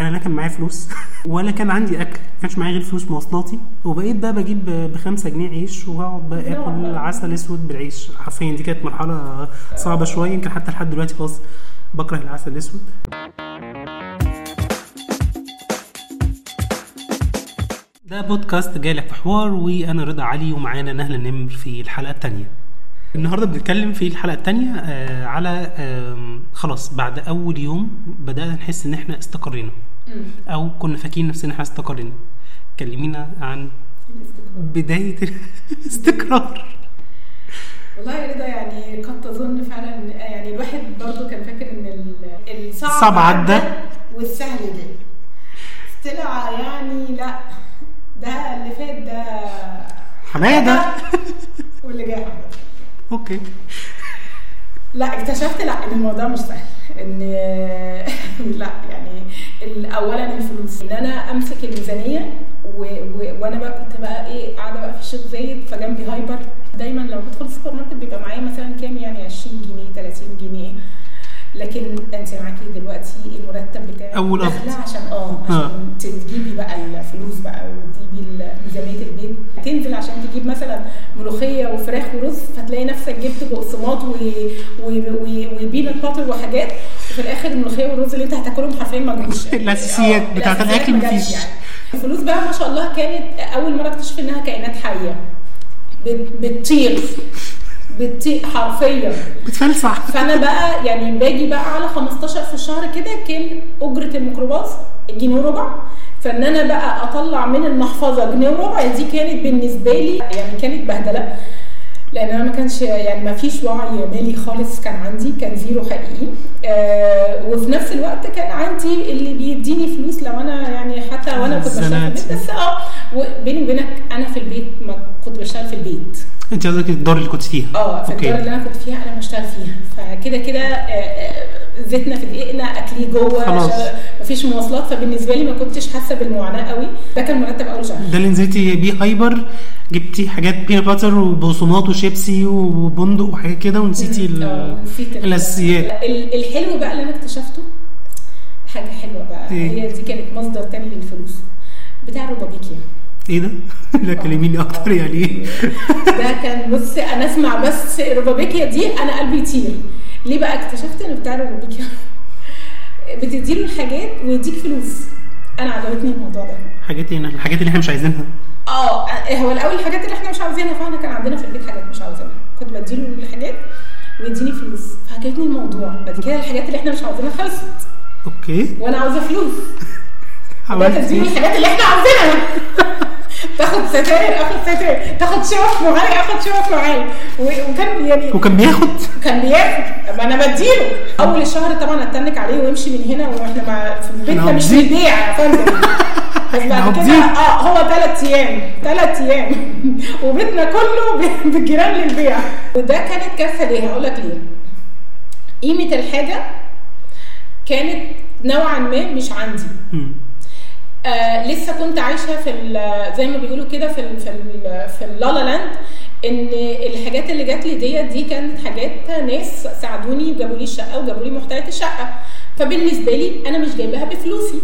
أنا لا كان معايا فلوس ولا كان عندي أكل ما كانش معايا غير فلوس مواصلاتي. وبقيت بقى بجيب ب 5 جنيه عيش وهقعد بقى آكل عسل أسود بالعيش. حرفيا دي كانت مرحلة صعبة شوية يمكن حتى لحد دلوقتي خلاص بكره العسل الأسود. ده بودكاست جالك في حوار وأنا رضا علي ومعانا نهله نمر في الحلقة الثانية النهارده بنتكلم في الحلقة الثانية آه على خلاص بعد أول يوم بدأنا نحس إن إحنا استقرينا. أو كنا فاكرين نفسنا إحنا استقرينا. كلمينا عن بداية الاستقرار. والله يا رضا يعني قد تظن فعلا يعني الواحد برضو كان فاكر إن ال- الصعب عدى. والسهل جه طلع يعني لا ده اللي فات ده حمادة. واللي جاي حماده okay. لا اكتشفت لا إن الموضوع مش سهل إن لا اولا الفلوس. إن أنا أمسك الميزانية و... و... وأنا بقى كنت بقى إيه قاعدة بقى في الشيخ زايد فجنبي hyper. دايما لما بدخل السوبر ماركت بيبقى معايا مثلا كام يعني؟ 20 جنيه 30 جنيه. لكن أنت معاكي دلوقتي المرتب بتاعك أول داخلة قبض. عشان آه عشان آه. تجيبي بقى الفلوس بقى وتجيبي ميزانية البيت تنزل عشان تجيب مثلا ملوخية وفراخ ورز فتلاقي نفسك جبت بقسماط و... و... و... وبينات باتر وحاجات وفي الآخر الملوخية والرز اللي أنت هتاكلهم حرفيا ما جوش الأساسيات آه، بتاعت جاتش مفيش. يعني. الفلوس بقى ما شاء الله كانت أول مرة أكتشف إنها كائنات حية بت- بتطير بتطير حرفيا. بتفلسع. فأنا بقى يعني باجي بقى على 15 في الشهر كده كان أجرة الميكروباص جنيه وربع. فإن أنا بقى أطلع من المحفظة جنيه وربع دي كانت بالنسبة لي يعني كانت بهدلة. لأن أنا ما كانش يعني ما فيش وعي مالي خالص كان عندي كان زيرو حقيقي. آه وفي نفس الوقت كان عندي اللي بيديني فلوس لو أنا يعني حتى وأنا كنت بشتغل في. البيت. بس آه وبيني وبينك أنا في البيت ما كنت بشتغل في البيت. انت قصدك الدار اللي كنت فيها. آه في. الدار اللي أنا كنت فيها أنا بشتغل فيها. فكده كده آه، آه، زيتنا في دقيقنا أكلي جوه خلاص. مفيش مواصلات. فبالنسبة لي ما كنتش حاسة بالمعاناة قوي. ده كان مرتب أول شهر. ده اللي نزلتي بيه hyper جبتي حاجات peanut butter وبقسماط وشيبسي وبندق وحاجات كده ونسيتي ال- الأساسيات. ال- الحلو بقى اللي أنا اكتشفته حاجة حلوة بقى. إيه؟ هي دي كانت مصدر تاني للفلوس. بتاع الروبابيكيا إيه ده؟ لا كلميني أكتر يعني إيه؟ ده كان بص أنا أسمع بس الروبابيكيا دي أنا قلبي يطير. ليه بقى؟ اكتشفت إن بتاع الروبابيكيا بتديله الحاجات ويديك فلوس. أنا عجبتني الموضوع ده. حاجات إيه الحاجات اللي إحنا مش عايزينها. آه هو الأول الحاجات اللي إحنا مش عاوزينها فإحنا كان عندنا في البيت حاجات مش عاوزينها. كنت بديله الحاجات ويديني فلوس. فعجبتني الموضوع. بعد كده الحاجات اللي إحنا مش عاوزينها خلصت. أوكي. وأنا عاوزة فلوس. ده عملت تديني؟ الحاجات اللي إحنا عاوزينها. تاخد ستاير اخد ستاير. تاخد شوك معايا اخد شوك معايا. وكان يعني وكان بياخد؟ كان بياخد. ما أنا بديله. أول الشهر طبعا أتنك عليه ويمشي من هنا وإحنا ما في بيتنا مش. بنبيع يا فندم بس بعد كده. آه هو ثلاث أيام ثلاث أيام. وبيتنا كله بالجيران للبيع. وده كانت كارثة ليه؟ هقول لك ليه. قيمة الحاجة كانت نوعا ما مش عندي. آه لسه كنت عايشة في زي ما بيقولوا كده في ال في ال في اللالا لاند إن الحاجات اللي جات لي ديت دي كانت حاجات ناس ساعدوني وجابوا لي الشقة وجابوا لي محتويات الشقة. فبالنسبة لي أنا مش جايباها بفلوسي.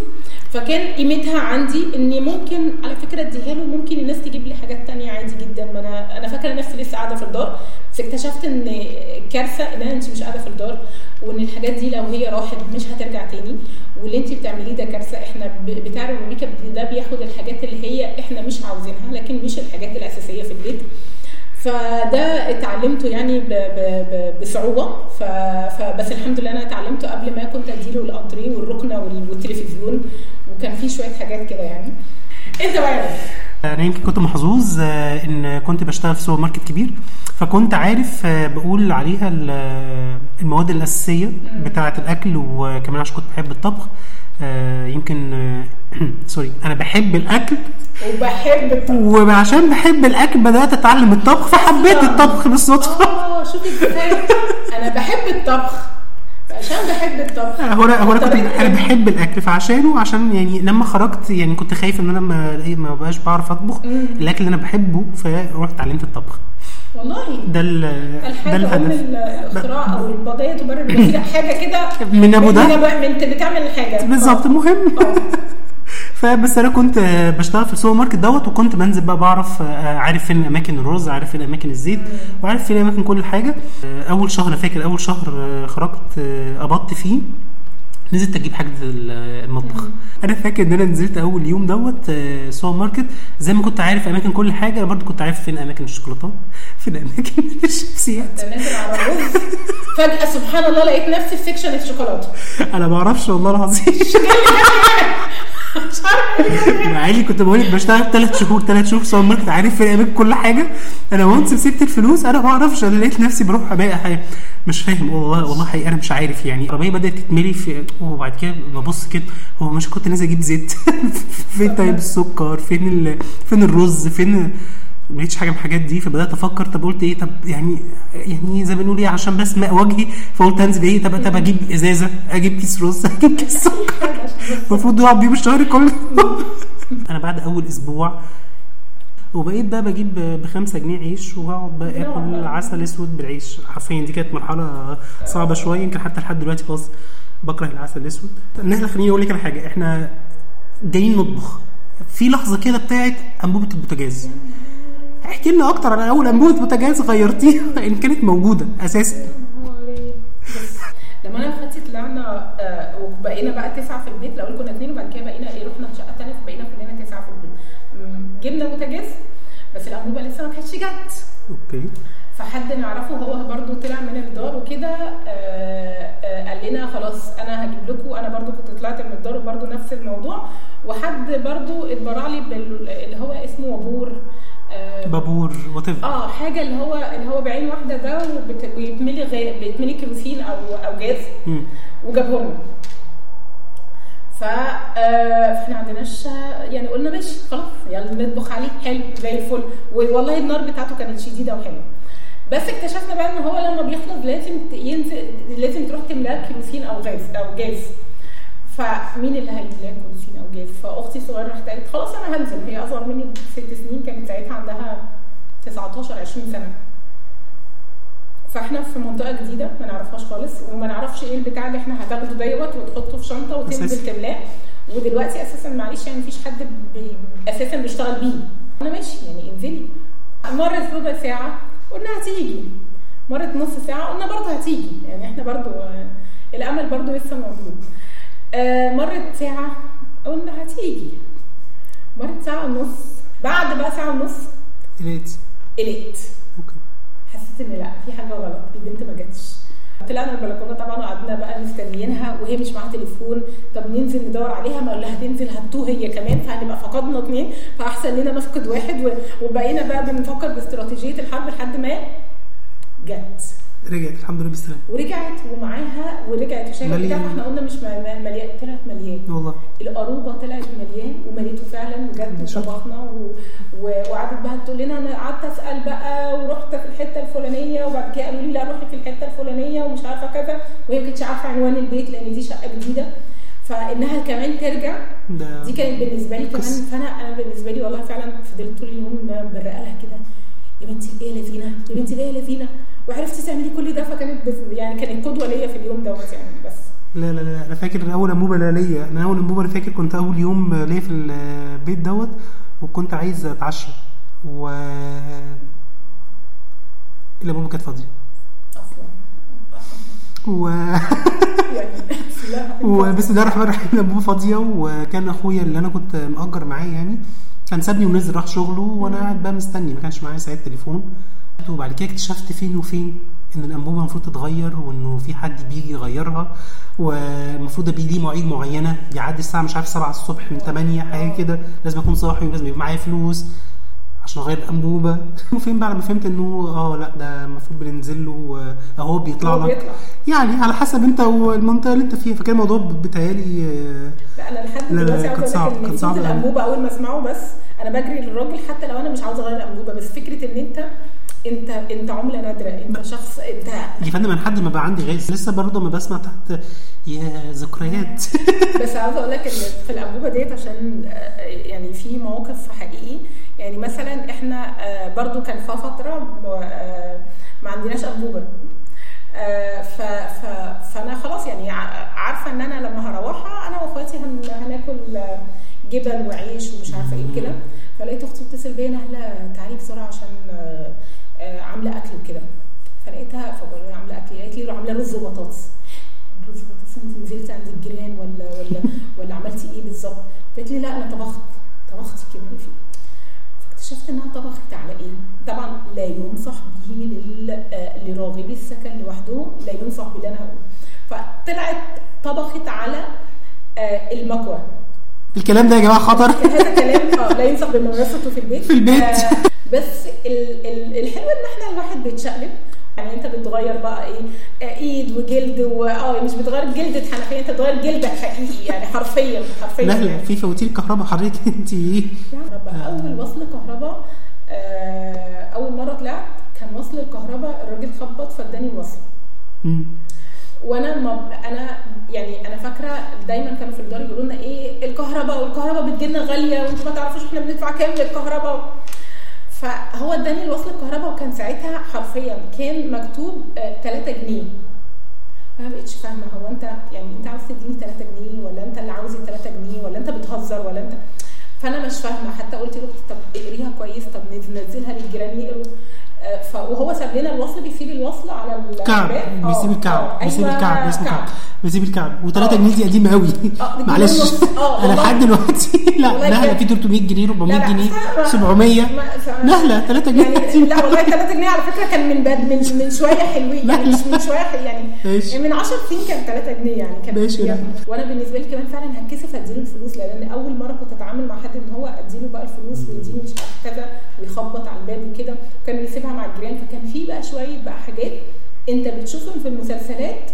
فكان قيمتها عندي إني ممكن على فكرة أديها له ممكن الناس تجيب لي حاجات تانية عادي جدا. ما أنا أنا فاكرة نفسي لسه قاعدة في الدار. بس اكتشفت إن كارثة ان انت مش قاعدة في الدار وإن الحاجات دي لو هي راحت مش هترجع تاني. واللي انت بتعمليه ده كارثة. إحنا بتاع الروبابيكيا ده بياخد الحاجات اللي هي إحنا مش عاوزينها لكن مش الحاجات الأساسية في البيت. فده اتعلمته يعني ب ب ب بصعوبة. فبس الحمد لله أنا اتعلمته قبل ما كنت اديله الانتريه والركنة وال- والتلفزيون وكان في شوية حاجات كده يعني. انت بقى رب. أنا يمكن كنت محظوظ آه، إن كنت بشتغل في سوبر ماركت كبير فكنت عارف آه، بقول عليها ال- المواد الأساسية بتاعة الأكل وكمان عشان كنت بحب الطبخ آه، يمكن آه، سوري أنا بحب الأكل وبحب الطبخ. وعشان بحب الأكل بدأت أتعلم الطبخ فحبيت الطبخ بالصدفة. آه شوفي أنا بحب الطبخ. عشان بحب الطبخ. هو أنا هو أنا كنت أنا بحب الأكل فعشانه عشان يعني لما خرجت يعني كنت خايف إن أنا ما إيه، ما بقاش بعرف أطبخ. الأكل اللي أنا بحبه فروحت اتعلمت الطبخ. والله. ده ال- ده الهدف. الاختراع أو الغاية تبرر الوسيله حاجة كده. من أبو ده من بتعمل الحاجة بالظبط المهم آه. فبس أنا كنت بشتغل في السوبر ماركت دوت وكنت بنزل بقى بعرف آه، عارف فين اماكن الرز عارف فين اماكن الزيت وعارف فين اماكن كل حاجة. آه، أول شهر أنا فاكر أول شهر خرجت قبضت فيه. نزلت أجيب حاجة ال- المطبخ. أنا فاكر إن أنا نزلت أول يوم دوت آه، سوبر ماركت. زي ما كنت عارف أماكن كل حاجة أنا برضو كنت عارف فين أماكن الشوكولاتات فين أماكن الشيبسيات فجأة سبحان الله لقيت نفسي في section الشوكولاته أنا ما أعرفش والله العظيم. مع اني كنت بقول لك بشتغل ثلاث شهور ثلاث شهور سوبر ماركت. عارف فين اماكن كل حاجة؟ أنا once مسكت الفلوس أنا ما أعرفش. أنا لقيت نفسي بروح أبيع حاجة. مش فاهم. والله والله حقيقي أنا مش عارف. يعني العربيه بدأت تتملي في وبعد كده ببص كده. هو مش كنت نازل أجيب زيت؟ فين طيب السكر؟ فين ال... فين الرز؟ فين ما لقيتش حاجة من الحاجات دي فبدأت أفكر طب قلت إيه؟ طب يعني يعني زي ما بنقول إيه عشان بس ماء وجهي فقلت أنزل إيه؟ طب طب أجيب إزازة أجيب كيس رز أجيب كيس سكر. المفروض يقعد بيهم الشهر كله. أنا بعد أول أسبوع وبقيت بقى بجيب بخمسة جنيه عيش وهقعد بقى آكل عسل أسود بالعيش. حرفيا دي كانت مرحلة صعبة شوية يمكن حتى لحد دلوقتي خلاص بكره العسل الأسود. نهلا خليني أقول لك على حاجة إحنا جايين نطبخ. في لحظة كده بتاعت أنبوبة البوتاجاز. احكي لنا أكتر عن أول انبوبه بوتاجاز غيرتيها إن كانت موجودة أساسا. لما أنا واخواتي طلعنا آه، وبقينا بقى تسعة في البيت الأول كنا اثنين وبعد كده بقينا إيه رحنا شقة ثانية فبقينا كلنا تسعة في البيت. جبنا بوتاجاز بس الأنبوبة لسه ما كانتش جت. okay. فحد نعرفه هو برضو طلع من الدار وكده آه، آه، قال لنا خلاص أنا هجيب لكم أنا برضو كنت طلعت من الدار وبرضو نفس الموضوع. وحد برضو اتبرع لي اللي هو اسمه وابور آه، بابور what آه حاجة اللي هو اللي هو بعين واحدة ده وبيتملي بيتملي كيروسين أو أو جاز وجابه لنا ف آه، فإحنا عندناش يعني قلنا ماشي خلاص يلا نطبخ عليه حلو زي الفل. والله النار بتاعته كانت شديدة وحلوة. بس اكتشفنا بقى إن هو لما بيخلص لازم ينزل لازم تروح تملاه كيروسين أو غاز أو جاز. فمين اللي هيملاه كيروسين أو جاز فأختي الصغيرة راحت قالت خلاص أنا هنزل. هي أصغر مني بست سنين كانت ساعتها عندها 19 20 سنة. فإحنا في منطقة جديدة ما نعرفهاش خالص وما نعرفش إيه البتاع اللي إحنا هتاخده دوت وتحطه في شنطة وتنزل. تملاه ودلوقتي أساسا معلش يعني مفيش حد بي أساسا بيشتغل بيه. أنا ماشي يعني انزلي. مرت ربع ساعة قلنا هتيجي. مرت نص ساعة قلنا برضه هتيجي. يعني إحنا برضه الأمل برضه لسه موجود. آه، مرت ساعة. قلنا هتيجي. مرت ساعة ونص. بعد بقى ساعة ونص. لقيت قلقت. okay. حسيت إن لأ في حاجة غلط. البنت ما جاتش. طلعنا البلكونة طبعا وقعدنا بقى مستنيينها وهي مش معاها تليفون. طب ننزل ندور عليها؟ ما لها هتنزل هتوه هي كمان فهنبقى فقدنا اثنين فأحسن لنا نفقد واحد وبقينا بقى بنفكر باستراتيجية الحرب لحد ما جت. رجعت الحمد لله بالسلامة. ورجعت ومعاها ورجعت وشايله مليان. بتاع إحنا قلنا مش مليان طلعت مليان. والله. القروبه طلعت مليان ومليته فعلا بجد شاطر. وطبخنا و... وقعدت بقى تقول لنا أنا قعدت أسأل بقى ورحت في الحتة الفلانية وبعد كده قالوا لي لا روحي في الحتة الفلانية ومش عارفة كذا. وهي ما كانتش عارفة عنوان البيت لأن دي شقة جديدة. فإنها كمان ترجع. دي كانت بالنسبة لي كمان. فأنا أنا بالنسبة لي والله فعلا فضلت طول اليوم برقه لها كده. يا بنتي الايه لذينه يا بنتي الايه لذينه وعرفتي تعملي كل ده فكانت بس يعني كانت قدوة ليا في اليوم دوت يعني بس. لا لا لا أنا فاكر أول انبوبه ليا. أنا أول انبوبه أنا فاكر كنت أول يوم ليا في البيت دوت وكنت عايز أتعشى. و الانبوبه كانت فاضية. أصلا. و... يعني وبسم الله الرحمن الرحيم الانبوبه فاضية. وكان أخويا اللي أنا كنت مأجر معاه يعني. كان سابني ونزل راح شغله وأنا قاعد بقى مستني ما كانش معايا ساعة تليفون. وبعد كده اكتشفت فين وفين؟ إن الأنبوبة المفروض تتغير وإنه في حد بيجي يغيرها والمفروض ابقى ليه مواعيد معينة بيعدي الساعة مش عارف 7 الصبح من 8 حاجة كده. لازم أكون صاحي ولازم يبقى معايا فلوس. عشان أغير الانبوبه وفين بقى لما فهمت إنه آه لأ ده المفروض بننزل له آه، أهو بيطلع لك. يعني على حسب أنت والمنطقة اللي أنت فيها فكان الموضوع بتهيالي آه، لا أنا لحد دلوقتي كان عاوزه صعب، أقول لك كان ان صعب صوت أوي. الأنبوبة أول ما أسمعه بس أنا بجري للراجل حتى لو أنا مش عاوزة أغير الأنبوبة بس فكرة إن أنت انت انت عملة نادرة انت شخص انت يا فندم أنا لحد ما بقى عندي غاز. لسه برضه ما بسمع تحت يا ذكريات. بس عاوزة أقول لك إن في الانبوبه ديت عشان آه، يعني في مواقف حقيقي. يعني مثلا إحنا آه، برضو كان في فترة آه، ما عندناش انبوبه ف ف فأنا خلاص يعني عارفة إن أنا لما هروحها أنا وأخواتي هن هناكل جبن وعيش ومش عارفة إيه كده. فلقيت أختي بتتصل بيا نهله تعالي بسرعة عشان عاملة أكل وكده فلقيتها فبقول لها عاملة أكل. قالت لي عاملة رز وبطاطس. رز وبطاطس؟ انت نزلتي عند الجيران ولا ولا ولا عملتي إيه بالظبط؟ قالت لي لا أنا طبخت. طبختي كمان في فاكتشفت إنها طبخت على إيه؟ طبعا لا ينصح به آه، لراغبي السكن لوحدهم لا ينصح باللي أنا هقوله. فطلعت طبخت على آه، المكوى الكلام ده يا جماعة خطر هذا كلام آه لا ينصح بممارسته في البيت في البيت. آه بس ال ال الحلو إن إحنا الواحد بيتشقلب يعني أنت بتغير بقى إيه آه، إيد وجلد واه مش بتغير جلدة حنفية أنت بتغير جلدك حقيقي يعني حرفيا حرفيا نهله يعني. في فواتير كهرباء حضرتك انت إيه أول وصل كهرباء أول مرة طلعت كان وصل الكهرباء الراجل خبط فاداني الوصل. وأنا ما أنا يعني أنا فاكرة دايما كانوا في الدار يقولوا لنا إيه الكهرباء والكهرباء بتجيلنا غالية وأنتوا ما تعرفوش إحنا بندفع كام للكهرباء. فهو اداني الوصل الكهرباء وكان ساعتها حرفيا كان مكتوب 3 جنيه. أنا ما بقتش فاهمة هو أنت يعني أنت عاوز تديني 3 جنيه ولا أنت اللي عاوز ال 3 جنيه ولا أنت بتهزر ولا أنت؟ فأنا مش فاهمة. حتى قلت لاختي طب اقريها كويس طب ننزلها للجيران يقروا آه، وهو ساب لنا الوصل بيسيب الوصل على كعب الباب. آه، بيسيب الكعب آه، بيسيب أيوة، الكعب اسمه كعب بيسيب الكعب و3 آه. جنيه دي قديمة قوي آه، معلش. آه، أنا. لحد دلوقتي لا نهله. في 300 جنيه 400 لا، لا، جنيه ما- 700 ما- ف- نهله 3 جنيه يعني لا والله 3 جنيه على فكرة كان من بد من من شوية حلوين يعني مش من شوية يعني. من 10 سنين كان 3 جنيه يعني كان ماشي،. وأنا بالنسبة لي كمان فعلا هتكسف أديله الفلوس لأن أول مرة كنت أتعامل مع حد إن هو أديله بقى الفلوس ويديني مش عارف كذا ويخبط على الباب وكده وكان بيسيبها مع الجيران فكان في بقى شوية بقى حاجات انت بتشوفهم في المسلسلات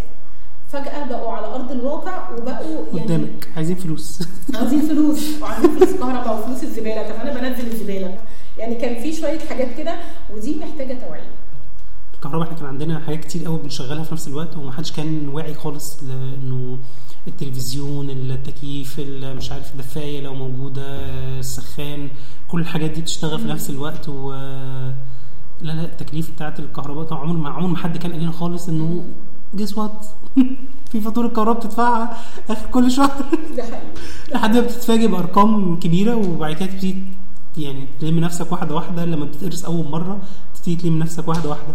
فجأة بقوا على أرض الواقع وبقوا يعني قدامك. عايزين فلوس. عاوزين فلوس. وعاوزين فلوس كهرباء وفلوس الزبالة. طب أنا بنزل الزبالة. يعني كان في شوية حاجات كده ودي محتاجة توعية. الكهرباء إحنا كان عندنا حاجات كتير قوي بنشغلها في نفس الوقت ومحدش كان واعي خالص لإنه التلفزيون التكييف ال- مش عارف الدفاية لو موجودة السخان كل الحاجات دي بتشتغل في نفس الوقت و لا لا التكليف بتاعت الكهرباء طبعا عمر ما عمر ما حد كان قال لنا خالص إنه جيس وات في فاتورة كهرباء بتدفعها آخر كل شهر. لحد ما بتتفاجئ بأرقام كبيرة وبعد كده تبتدي يعني تلم نفسك واحدة واحدة لما بتدرس أول مرة تبتدي تلم نفسك واحدة واحدة.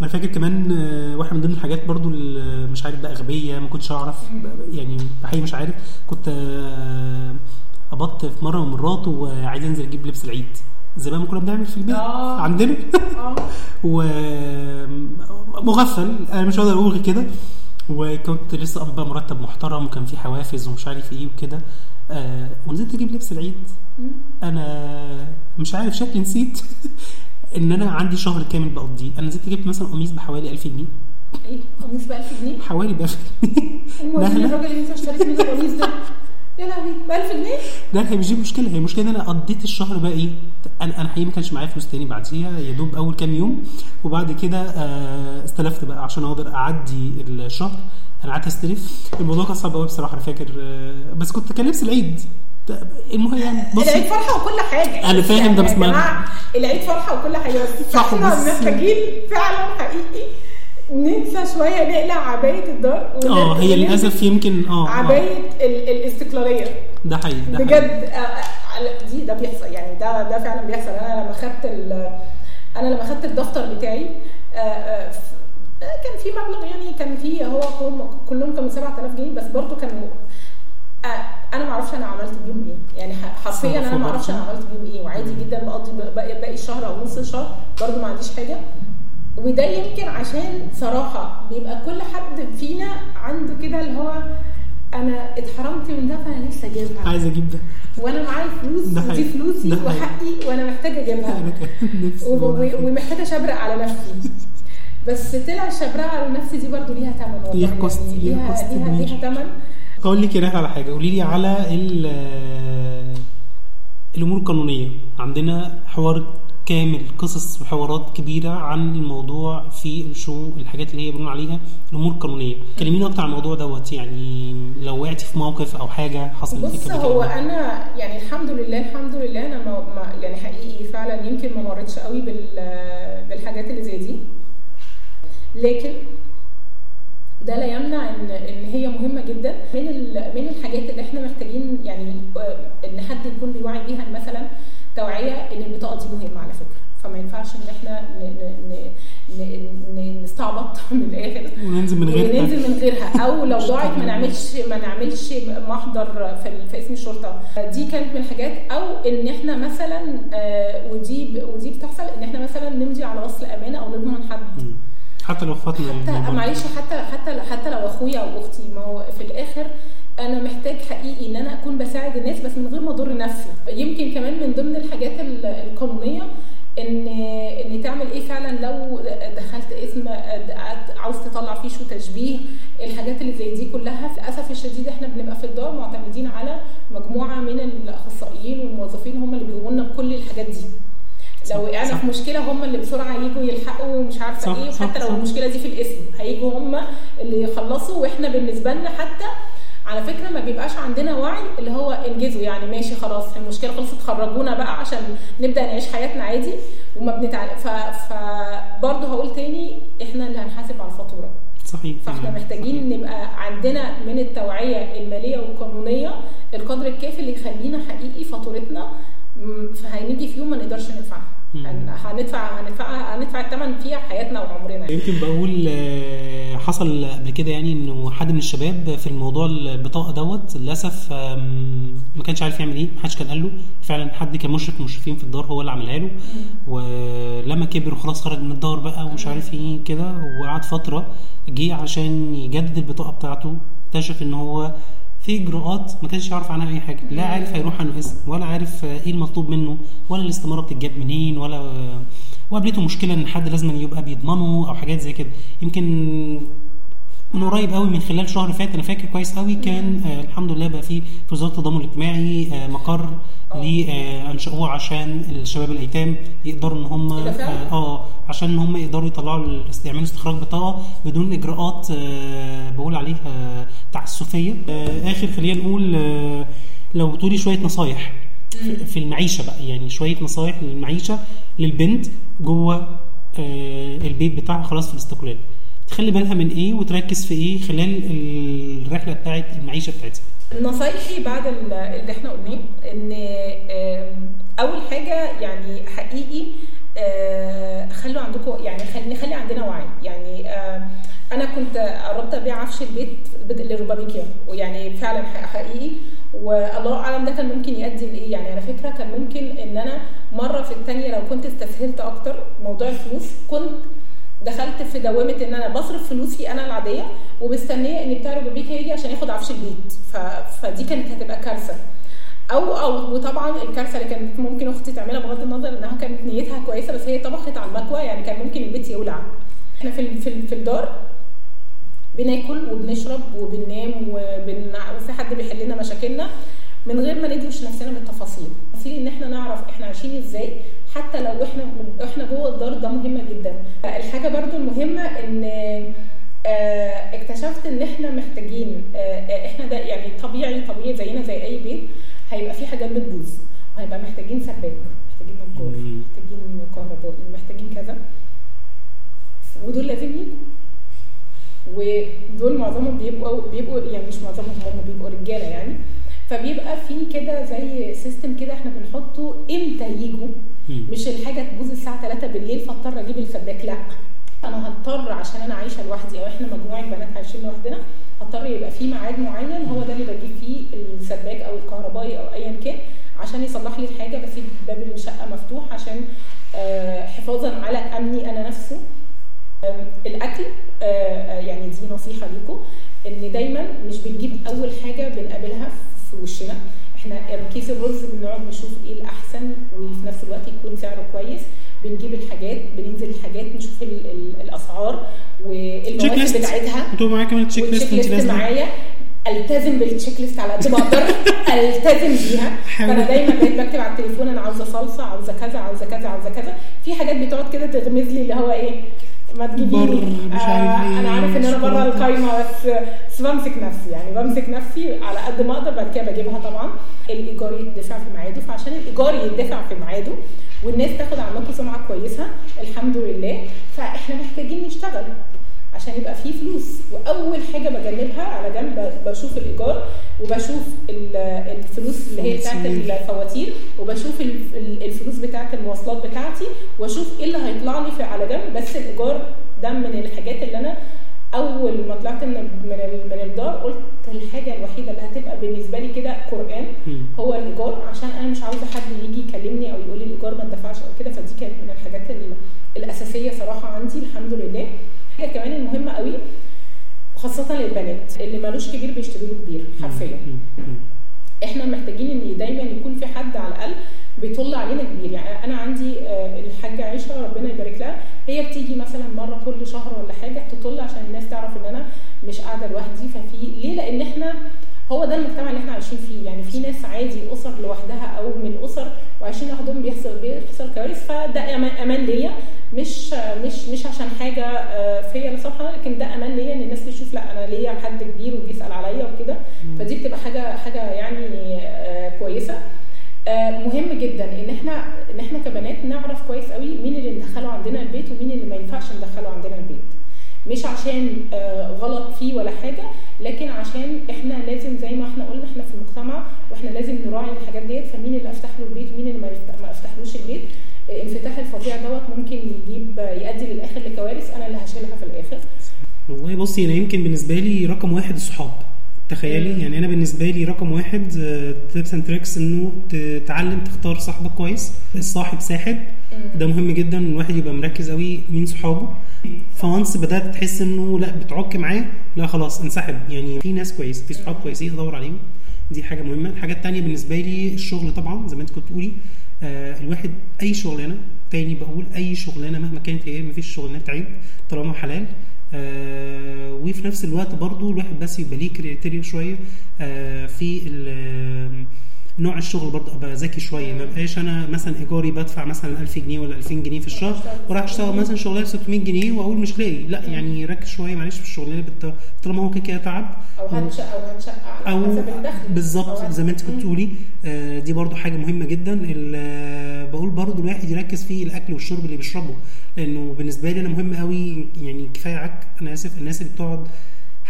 أنا فاكر كمان آه، واحدة من ضمن الحاجات برضو اللي مش عارف بقى غبية ما كنتش أعرف يعني حقيقي مش عارف كنت آه، قبضت في مرة من المرات وعايز أنزل أجيب لبس العيد. زمان ما كنا بنعمل في البيت آه. عندنا. آه. ومغفل أنا مش هقدر أقول كده. وكنت لسه قابض بقى مرتب محترم وكان في حوافز ومش عارف إيه وكده. آه ونزلت أجيب لبس العيد. أنا مش عارف شكلي نسيت. ان أنا عندي شهر كامل بقضيه. أنا نزلت جبت مثلا قميص بحوالي 1000 جنيه. إيه؟ قميص ب 1000 جنيه؟ حوالي ب 1000 جنيه. الراجل اللي انت اشتريت منه القميص ده. يا لهوي ب 1000 جنيه؟ لا هي مش دي مشكله هي المشكلة إن أنا قضيت الشهر بقى إيه؟ أنا أنا حقيقي ما كانش معايا فلوس تاني بعديها يا دوب أول كام يوم. وبعد كده آه، استلفت بقى عشان أقدر أعدي الشهر. أنا قعدت أستلف. الموضوع كان صعب قوي بصراحة أنا فاكر. آه، بس كنت كان لبس العيد. المهم يعني بص العيد فرحة وكل حاجة. أنا فاهم ده، بس يا ما- العيد فرحة وكل حاجة بس إحنا بس- محتاجين فعلا حقيقي ننسى شوية نقلع عباية الدار آه هي للأسف يمكن آه آه، عباية ال- الاستقلالية. ده حقيقي ده بجد حقيقي. آه، آه، دي ده بيحصل يعني ده ده فعلا بيحصل. أنا لما خدت أنا لما خدت الدفتر بتاعي كان في مبلغ يعني كان في هو هم كلهم كانوا 7000 جنيه بس برضه كانوا أنا ما أعرفش أنا عملت بيهم إيه. يعني حرفيا أنا ما أعرفش أنا عملت بيهم إيه. وعادي جدا بقضي باقي الشهر أو نص الشهر برضه ما عنديش حاجة. وده يمكن عشان صراحة بيبقى كل حد فينا عنده كده اللي هو أنا اتحرمت من ده فأنا نفسي أجيبها. عايز أجيب ده. وأنا معايا ودي حقيقي. فلوسي ده. وحقي وأنا محتاجة أجيبها. ومحتاجة اشبرق على نفسي. بس طلع الشبرقه على نفسي دي برضو ليها ثمن والله. ليها cost- يعني ليها ليها. ليها ثمن أقول لك يا نهى على حاجة. قولي لي على ال- الأمور القانونية. عندنا حوار كامل قصص وحوارات كبيرة عن الموضوع في ال show الحاجات اللي هي بنقول عليها الأمور القانونية. كلميني أكتر عن الموضوع دوت. يعني لو وقعتي في موقف أو حاجة حصلت بص. هو أنا يعني الحمد لله الحمد لله أنا ما ما- يعني حقيقي فعلا يمكن ما مرتش قوي بال بالحاجات اللي زي دي. لكن ده لا يمنع ان إن هي مهمة جدا. من من الحاجات اللي إحنا محتاجين يعني آه، إن حد يكون بيوعي بيها مثلا توعية إن البطاقة دي مهمة على فكرة. فما ينفعش إن إحنا نستعبط من الآخر. وننزل من غير وننزل من غيرها. أو لو ضاعت ما نعملش ما نعملش محضر في, في اسم الشرطة. دي كانت من الحاجات. أو إن إحنا مثلا آه، ودي ودي بتحصل إن إحنا مثلا نمضي على وصل أمانة أو نضمن حد. حتى لو فاتنا حتى معلش حتى حتى حتى لو أخويا أو أختي ما هو في الآخر أنا محتاج حقيقي إن أنا أكون بساعد الناس بس من غير ما أضر نفسي. يمكن كمان من ضمن الحاجات ال- القانونية ان إن تعمل إيه فعلا لو دخلت اسم عاوز تطلع فيه شو تشبيه الحاجات اللي زي دي كلها. للأسف الشديد إحنا بنبقى في الدار معتمدين على مجموعة من الأخصائيين والموظفين هم اللي بيقوموا لنا بكل الحاجات دي. لو وقعنا. في مشكلة هم اللي بسرعة يجوا يلحقوا مش عارفة إيه وحتى لو. المشكلة دي في الاسم هيجوا هم اللي يخلصوا وإحنا بالنسبة لنا حتى على فكرة ما بيبقاش عندنا وعي اللي هو انجزوا يعني ماشي خلاص المشكلة خلصت خرجونا بقى عشان نبدأ نعيش حياتنا عادي وما بنتعلم ف... فبرضه هقول تاني إحنا اللي هنحاسب على الفاتورة صحيح فإحنا صحيح. محتاجين نبقى عندنا من التوعية المالية والقانونية القدر الكافي اللي يخلينا حقيقي فاتورتنا فهنيجي في يوم ما نقدرش ندفعها هندفع هندفع هندفع الثمن فيها حياتنا وعمرنا. يمكن بقول آه، حصل قبل كده يعني إنه حد من الشباب في الموضوع البطاقة دوت للأسف ما كانش عارف يعمل إيه ما حدش كان قال له. فعلا حد كان مشرف من المشرفين في الدار هو اللي عملها له. ولما كبر وخلاص خرج من الدار بقى ومش عارف إيه كده وقعد فترة جه عشان يجدد البطاقة بتاعته اكتشف إن هو في اجراءات ما كانش يعرف عنها أي حاجة لا عارف هيروح عنه اسم ولا عارف إيه المطلوب منه ولا الاستماره بتتجاب منين ولا وقابلته مشكلة إن حد لازم يبقى بيضمنه أو حاجات زي كده. يمكن من قريب قوي من خلال شهر فات أنا فاكر كويس قوي كان آه الحمد لله بقى في في وزارة التضامن الاجتماعي آه مقر آه أنشأوه عشان الشباب الأيتام يقدروا إن هم فعلا؟ آه عشان إن هم يقدروا يطلعوا يعملوا استخراج بطاقه بدون إجراءات آه بقول عليها تعسفية. آه آخر خلينا نقول آه لو تقولي شوية نصايح في- في المعيشة بقى يعني شوية نصايح للمعيشة للبنت جوه آه البيت بتاعها خلاص في الاستقلال. تخلي بالها من إيه وتركز في إيه خلال الرحلة بتاعت المعيشة بتاعتها. نصايحي بعد ال- اللي إحنا قلناه إن أول حاجة يعني حقيقي آه، خلوا عندكم يعني خلي نخلي عندنا وعي. يعني أنا كنت قربت أبيع عفش البيت اللي روبابيكيا ويعني فعلا حقيقي. والله أعلم ده كان ممكن يؤدي لإيه. يعني على فكرة كان ممكن إن أنا مرة في الثانية لو كنت استسهلت أكتر موضوع الفلوس كنت دخلت في دوامة إن أنا بصرف فلوسي أنا العادية ومستنية ان بتاع روبابيكا يجي عشان ياخد عفش البيت. ف... فدي كانت هتبقى كارثة. أو أو وطبعا الكارثة اللي كانت ممكن أختي تعملها بغض النظر إنها كانت نيتها كويسة بس هي طبخت على المكوى يعني كان ممكن البيت يولع. إحنا في في, في الدار بناكل وبنشرب وبننام وبن... وفي حد بيحل لنا مشاكلنا من غير ما ندوش نفسنا بالتفاصيل. تفاصيل إن إحنا نعرف إحنا عايشين إزاي حتى لو إحنا إحنا جوه الدار ده مهمة جدا. الحاجة برضو المهمة إن آه، اكتشفت إن إحنا محتاجين آه، آه، إحنا ده يعني طبيعي طبيعي زينا زي أي بيت هيبقى في حاجات بتبوظ. وهيبقى محتاجين سباك محتاجين نجار. محتاجين كهربائي محتاجين كذا. ودول لازم يجوا. ودول معظمهم بيبقوا بيبقوا يعني مش معظمهم هم بيبقوا رجالة يعني. فبيبقى في كده زي system كده إحنا بنحطه إمتى يجوا. مش الحاجة تبوظ الساعة 3 بالليل فاضطر أجيب السباك لأ. أنا هضطر عشان أنا عايشة لوحدي أو إحنا مجموعة بنات عايشين لوحدنا هضطر يبقى في ميعاد معين هو ده اللي بجيب فيه السباك أو الكهربائي أو ايا كان عشان يصلح لي الحاجة بسيب باب الشقة مفتوح عشان آه، حفاظا على أمني أنا نفسه. الأكل آه، آه، يعني دي نصيحة ليكم إن دايما مش بنجيب أول حاجة بنقابلها في وشنا. إحنا كيس الرز بنقعد نشوف إيه الأحسن وفي نفس الوقت يكون سعره كويس. بنجيب الحاجات بننزل الحاجات نشوف ال ال الأسعار list بتاعتها. أنتوا معايا كمان checklist معايا. ألتزم بال checklist على قد ما أقدر. ألتزم بيها. فأنا دايما بقيت بكتب على التليفون أنا عاوزة صلصة عاوزة كذا عاوزة كذا عاوزة كذا. في حاجات بتقعد كده تغمز لي اللي هو إيه؟ ما تجيبيني. إيه، أنا عارف إن أنا بره. القايمة بس بس بمسك نفسي يعني. بمسك نفسي على قد ما أقدر بعد كده بجيبها طبعا. الإيجار يدفع في ميعاده فعشان الإيجار يدفع في ميعاده والناس تاخد عنكم سمعة كويسة الحمد لله. فإحنا محتاجين نشتغل. عشان يبقى فيه فلوس. وأول حاجة بجنبها على جنب بشوف الإيجار وبشوف ال- الفلوس اللي هي بتاعت فواتير. الفواتير وبشوف ال- ال- الفلوس بتاعت المواصلات بتاعتي وأشوف إيه اللي هيطلع لي في على جنب. بس الإيجار ده من الحاجات اللي أنا أول ما طلعت من من ال- من الدار قلت الحاجة الوحيدة اللي هتبقى بالنسبة لي كده قرآن. هو الإيجار. عشان أنا مش عاوزة حد يجي يكلمني أو يقول لي الإيجار ما اتدفعش أو كده. فدي كانت من الحاجات ال- الأساسية صراحة عندي الحمد لله. حاجة كمان المهمة قوي خاصة للبنات اللي مالوش كبير بيشتروا له كبير حرفيا. إحنا محتاجين ان دايما يكون في حد على الأقل بيطل علينا كبير. يعني أنا عندي آه، الحاجة عيشة ربنا يبارك لها. هي بتيجي مثلا مرة كل شهر ولا حاجة تطل عشان الناس تعرف إن أنا مش قاعدة لوحدي ففي ليه؟ لأن إحنا هو ده المجتمع اللي إحنا عايشين فيه يعني في ناس عادي اسر لوحدها أو من اسر وعايشين لوحدهم بيحصل بيحصل كوارث فده أمان أمان ليا مش مش مش عشان حاجة آه، فيا لا سمح الله لكن ده أمان ليا ان الناس تشوف لا أنا ليا حد كبير وبيسال عليا وكده فدي بتبقى حاجة حاجة يعني آه، كويسه آه، مهم جدا ان إحنا ان إحنا كبنات نعرف كويس قوي مين اللي ندخله عندنا البيت ومين اللي ما ينفعش ندخله عندنا البيت مش عشان آه، غلط فيه ولا حاجة لكن عشان إحنا لازم زي ما إحنا قلنا إحنا في المجتمع وإحنا لازم نراعي الحاجات ديت فمين اللي افتح له البيت ومين اللي ما يفتح- ما افتحلوش البيت الانفتاح الفظيع دوت ممكن يجيب يؤدي للآخر لكوارث أنا اللي هشيلها في الآخر. والله بصي أنا يمكن بالنسبة لي رقم واحد الصحاب. تخيلي يعني أنا بالنسبة لي رقم واحد tips and tricks إنه تتعلم تختار صاحبك كويس الصاحب ساحب. ده مهم جدا الواحد يبقى مركز قوي مين صحابه. ف once بدأت تحس إنه لأ بتعك معاه. لأ خلاص انسحب. يعني في ناس كويسه في صحاب كويسين ادور عليهم. دي حاجة مهمة. الحاجة التانية بالنسبة لي الشغل طبعا زي ما أنت كنت بتقولي آه الواحد أي شغلانة تاني بقول أي شغلانة مهما كانت هي مفيش شغلانات عيب طالما حلال. آه وفي نفس الوقت برضو الواحد بس يبقى ليه كريتيريا شوية. آه في نوع الشغل برضه أبقى ذكي شوية. ما بقاش أنا مثلا إيجاري بدفع مثلا 1000 جنيه ولا 2000 جنيه في الشهر وراح أشتغل مثلا شغلانة 600 جنيه وأقول مش لاقي. لا يعني ركز شوية معلش في الشغلانة بت- طالما هو كده كده تعب. أو هتشق أو هتشق على حسب الدخل. بالظبط زي ما أنت كنت بتقولي. آه، دي برضو حاجة مهمة جدا. بقول برضو الواحد يركز في الأكل والشرب اللي بيشربه. لأنه بالنسبة لي أنا مهم قوي يعني كفاية عك أنا آسف الناس اللي بتقعد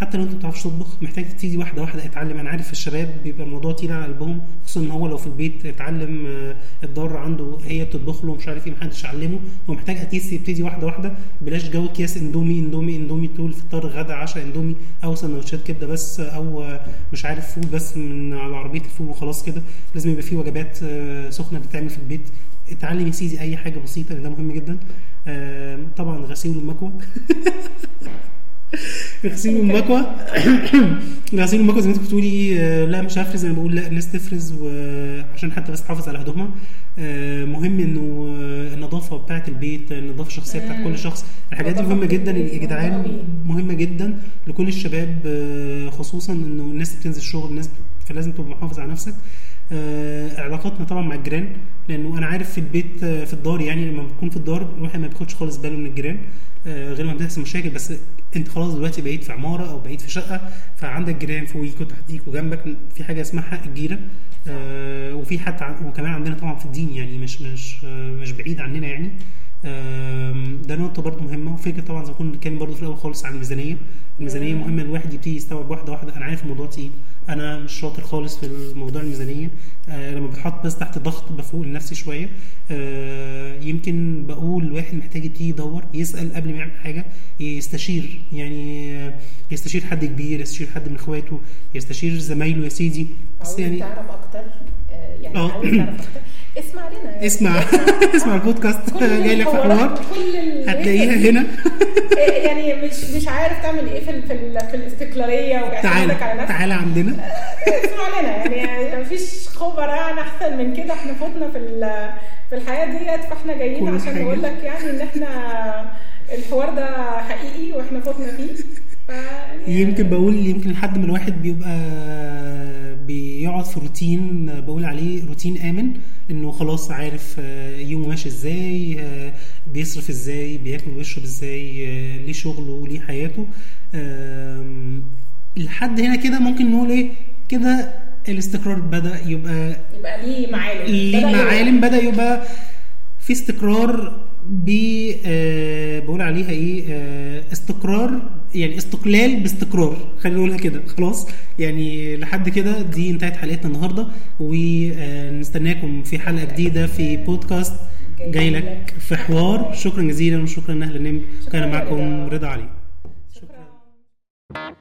حتى لو انت ما بتعرفش تطبخ محتاج تبتدي واحدة واحدة اتعلم أنا عارف الشباب بيبقى الموضوع تقيل على قلبهم خصوصا إن هو لو في البيت اتعلم آه، الضار عنده هي بتطبخ له مش عارف إيه محدش علمه. هو محتاج at least يبتدي واحدة واحدة بلاش جو أكياس إندومي إندومي إندومي طول فطار غدا عشاء إندومي أو سندوتشات كبدة بس أو آه، مش عارف فول بس من على عربية الفول وخلاص كده. لازم يبقى في وجبات آه، سخنة بتتعمل في البيت. اتعلم يا سيدي أي حاجة بسيطة لأن ده مهم جدا. طبعا غسيل المكوى غسيل المكوى غسيل المكوى زي ما انت بتقولي آه، لا مش هفرز أنا بقول لا الناس تفرز وعشان حتى بس تحافظ على هدومها آه، مهم إنه آه، النظافة بتاعة البيت النظافة الشخصية بتاعة كل شخص. الحاجات دي مهمة جدا يا جدعان مهمة جدا لكل الشباب آه، خصوصا إنه الناس بتنزل شغل الناس فلازم تبقى محافظ على نفسك. آه، علاقاتنا طبعا مع الجيران لأنه أنا عارف في البيت آه، في الدار يعني لما بتكون في الدار الواحد ما بياخدش خالص باله من الجيران. آه، غير ما بتحصل مشاكل بس انت خلاص دلوقتي بقيت في عمارة أو بقيت في شقة فعندك جيران فوقيك وتحتيك وجنبك في حاجة اسمها حق الجيرة آه، وفي حتى وكمان عندنا طبعا في الدين يعني مش مش آه، مش بعيد عننا يعني. ده نقطة برضه مهمة وفكرة طبعا زي ما كنا بنتكلم برضه في الأول خالص عن الميزانية. الميزانية مهمة الواحد يبتدي يستوعب واحدة واحدة. أنا عارف الموضوع تقيل أنا مش شاطر خالص في الموضوع الميزانية. آه لما بتحط بس تحت ضغط بفوق لنفسي شوية آه يمكن بقول الواحد محتاج يبتدي يدور يسأل قبل ما يعمل حاجة يستشير. يعني آه، يستشير حد كبير يستشير حد من إخواته يستشير زمايله يا سيدي. بس عاوز يعني تعرف أكتر آه، يعني آه. عاوز تعرف أكتر. اسمع لنا. يعني. اسمع. اسمع البودكاست. جاي لك في حوار. هتلاقيها هنا. إيه يعني مش مش عارف تعمل إيه في في, في الاستقلالية تعالى على نفسك. تعالى عندنا. اسمع لنا. يعني مفيش خبر يعني أحسن من كده. إحنا فوتنا في في الحياة ديت فإحنا جايين عشان. نقول لك يعني إن إحنا الحوار ده حقيقي وإحنا فوتنا فيه. يمكن بقول يمكن لحد ما الواحد بيبقى بيقعد في روتين بقول عليه روتين آمن إنه خلاص عارف آه، يومه ماشي إزاي آه، بيصرف إزاي بياكل ويشرب إزاي آه، ليه شغله وليه حياته. لحد هنا كده ممكن نقول إيه؟ كده الاستقرار بدأ يبقى يبقى ليه معالم. ليه معالم بدأ يبقى في استقرار ب بقول عليها إيه؟ استقرار يعني استقلال باستقرار. خلينا نقولها كده. خلاص؟ يعني لحد كده دي انتهت حلقتنا النهارده ونستناكم آه، في حلقة جديدة في بودكاست جاي لك في حوار. شكرا جزيلا وشكرا أهلا نم كان معكم رضا علي. شكرا.